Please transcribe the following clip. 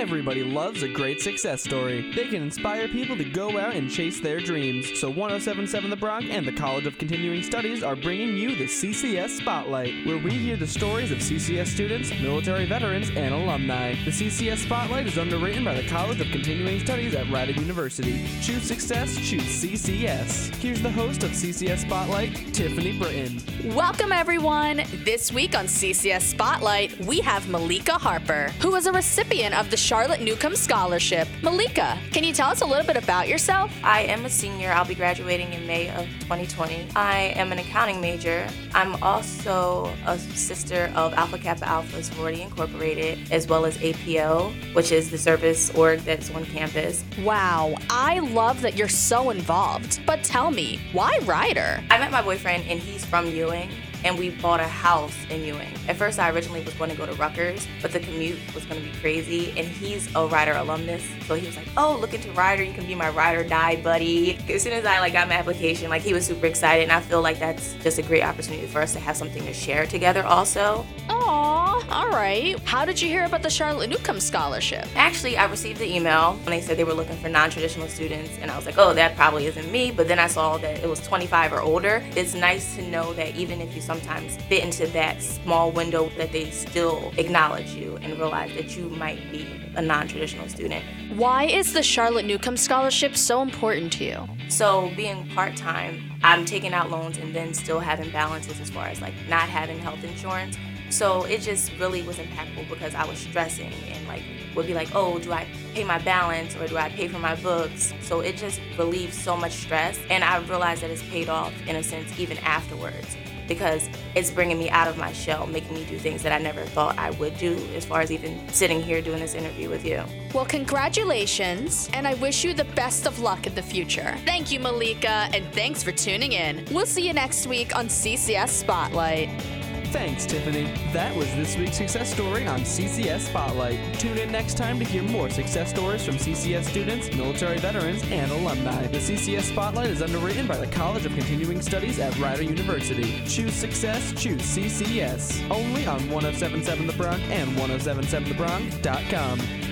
Everybody loves a great success story. They can inspire people to go out and chase their dreams. So 1077 The Bronc and the College of Continuing Studies are bringing you the CCS Spotlight, where we hear the stories of CCS students, military veterans, and alumni. The CCS Spotlight is underwritten by the College of Continuing Studies at Rider University. Choose success, choose CCS. Here's the host of CCS Spotlight, Tiffany Britton. Welcome, everyone. This week on CCS Spotlight, we have Malika Harper, who is a recipient of the Charlotte Newcomb Scholarship. Malika, can you tell us a little bit about yourself? I am a senior. I'll be graduating in May of 2020. I am an accounting major. I'm also a sister of Alpha Kappa Alpha Sorority Incorporated, as well as APO, which is the service org that's on campus. Wow, I love that you're so involved. But tell me, why Rider? I met my boyfriend, and he's from Ewing and we bought a house in Ewing. At first, I originally was going to go to Rutgers, but the commute was going to be crazy. And he's a Rider alumnus, so he was like, "Oh, look into Rider. You can be my Rider die buddy." As soon as I like got my application, like he was super excited, and I feel like that's just a great opportunity for us to have something to share together, also. All right. How did you hear about the Charlotte Newcomb Scholarship? Actually, I received the email and they said they were looking for non-traditional students, and I was like, "Oh, that probably isn't me." But then I saw that it was 25 or older. It's nice to know that even if you sometimes fit into that small window that they still acknowledge you and realize that you might be a non-traditional student. Why is the Charlotte Newcomb Scholarship so important to you? So being part-time, I'm taking out loans and then still having balances as far as like not having health insurance. So it just really was impactful because I was stressing and like would be like, oh, do I pay my balance or do I pay for my books? So it just relieved so much stress. And I realized that it's paid off in a sense even afterwards because it's bringing me out of my shell, making me do things that I never thought I would do, as far as even sitting here doing this interview with you. Well, congratulations, and I wish you the best of luck in the future. Thank you, Malika, and thanks for tuning in. We'll see you next week on CCS Spotlight. Thanks, Tiffany. That was this week's success story on CCS Spotlight. Tune in next time to hear more success stories from CCS students, military veterans, and alumni. The CCS Spotlight is underwritten by the College of Continuing Studies at Rider University. Choose success, choose CCS. Only on 1077 The Bronc and 1077TheBronc.com.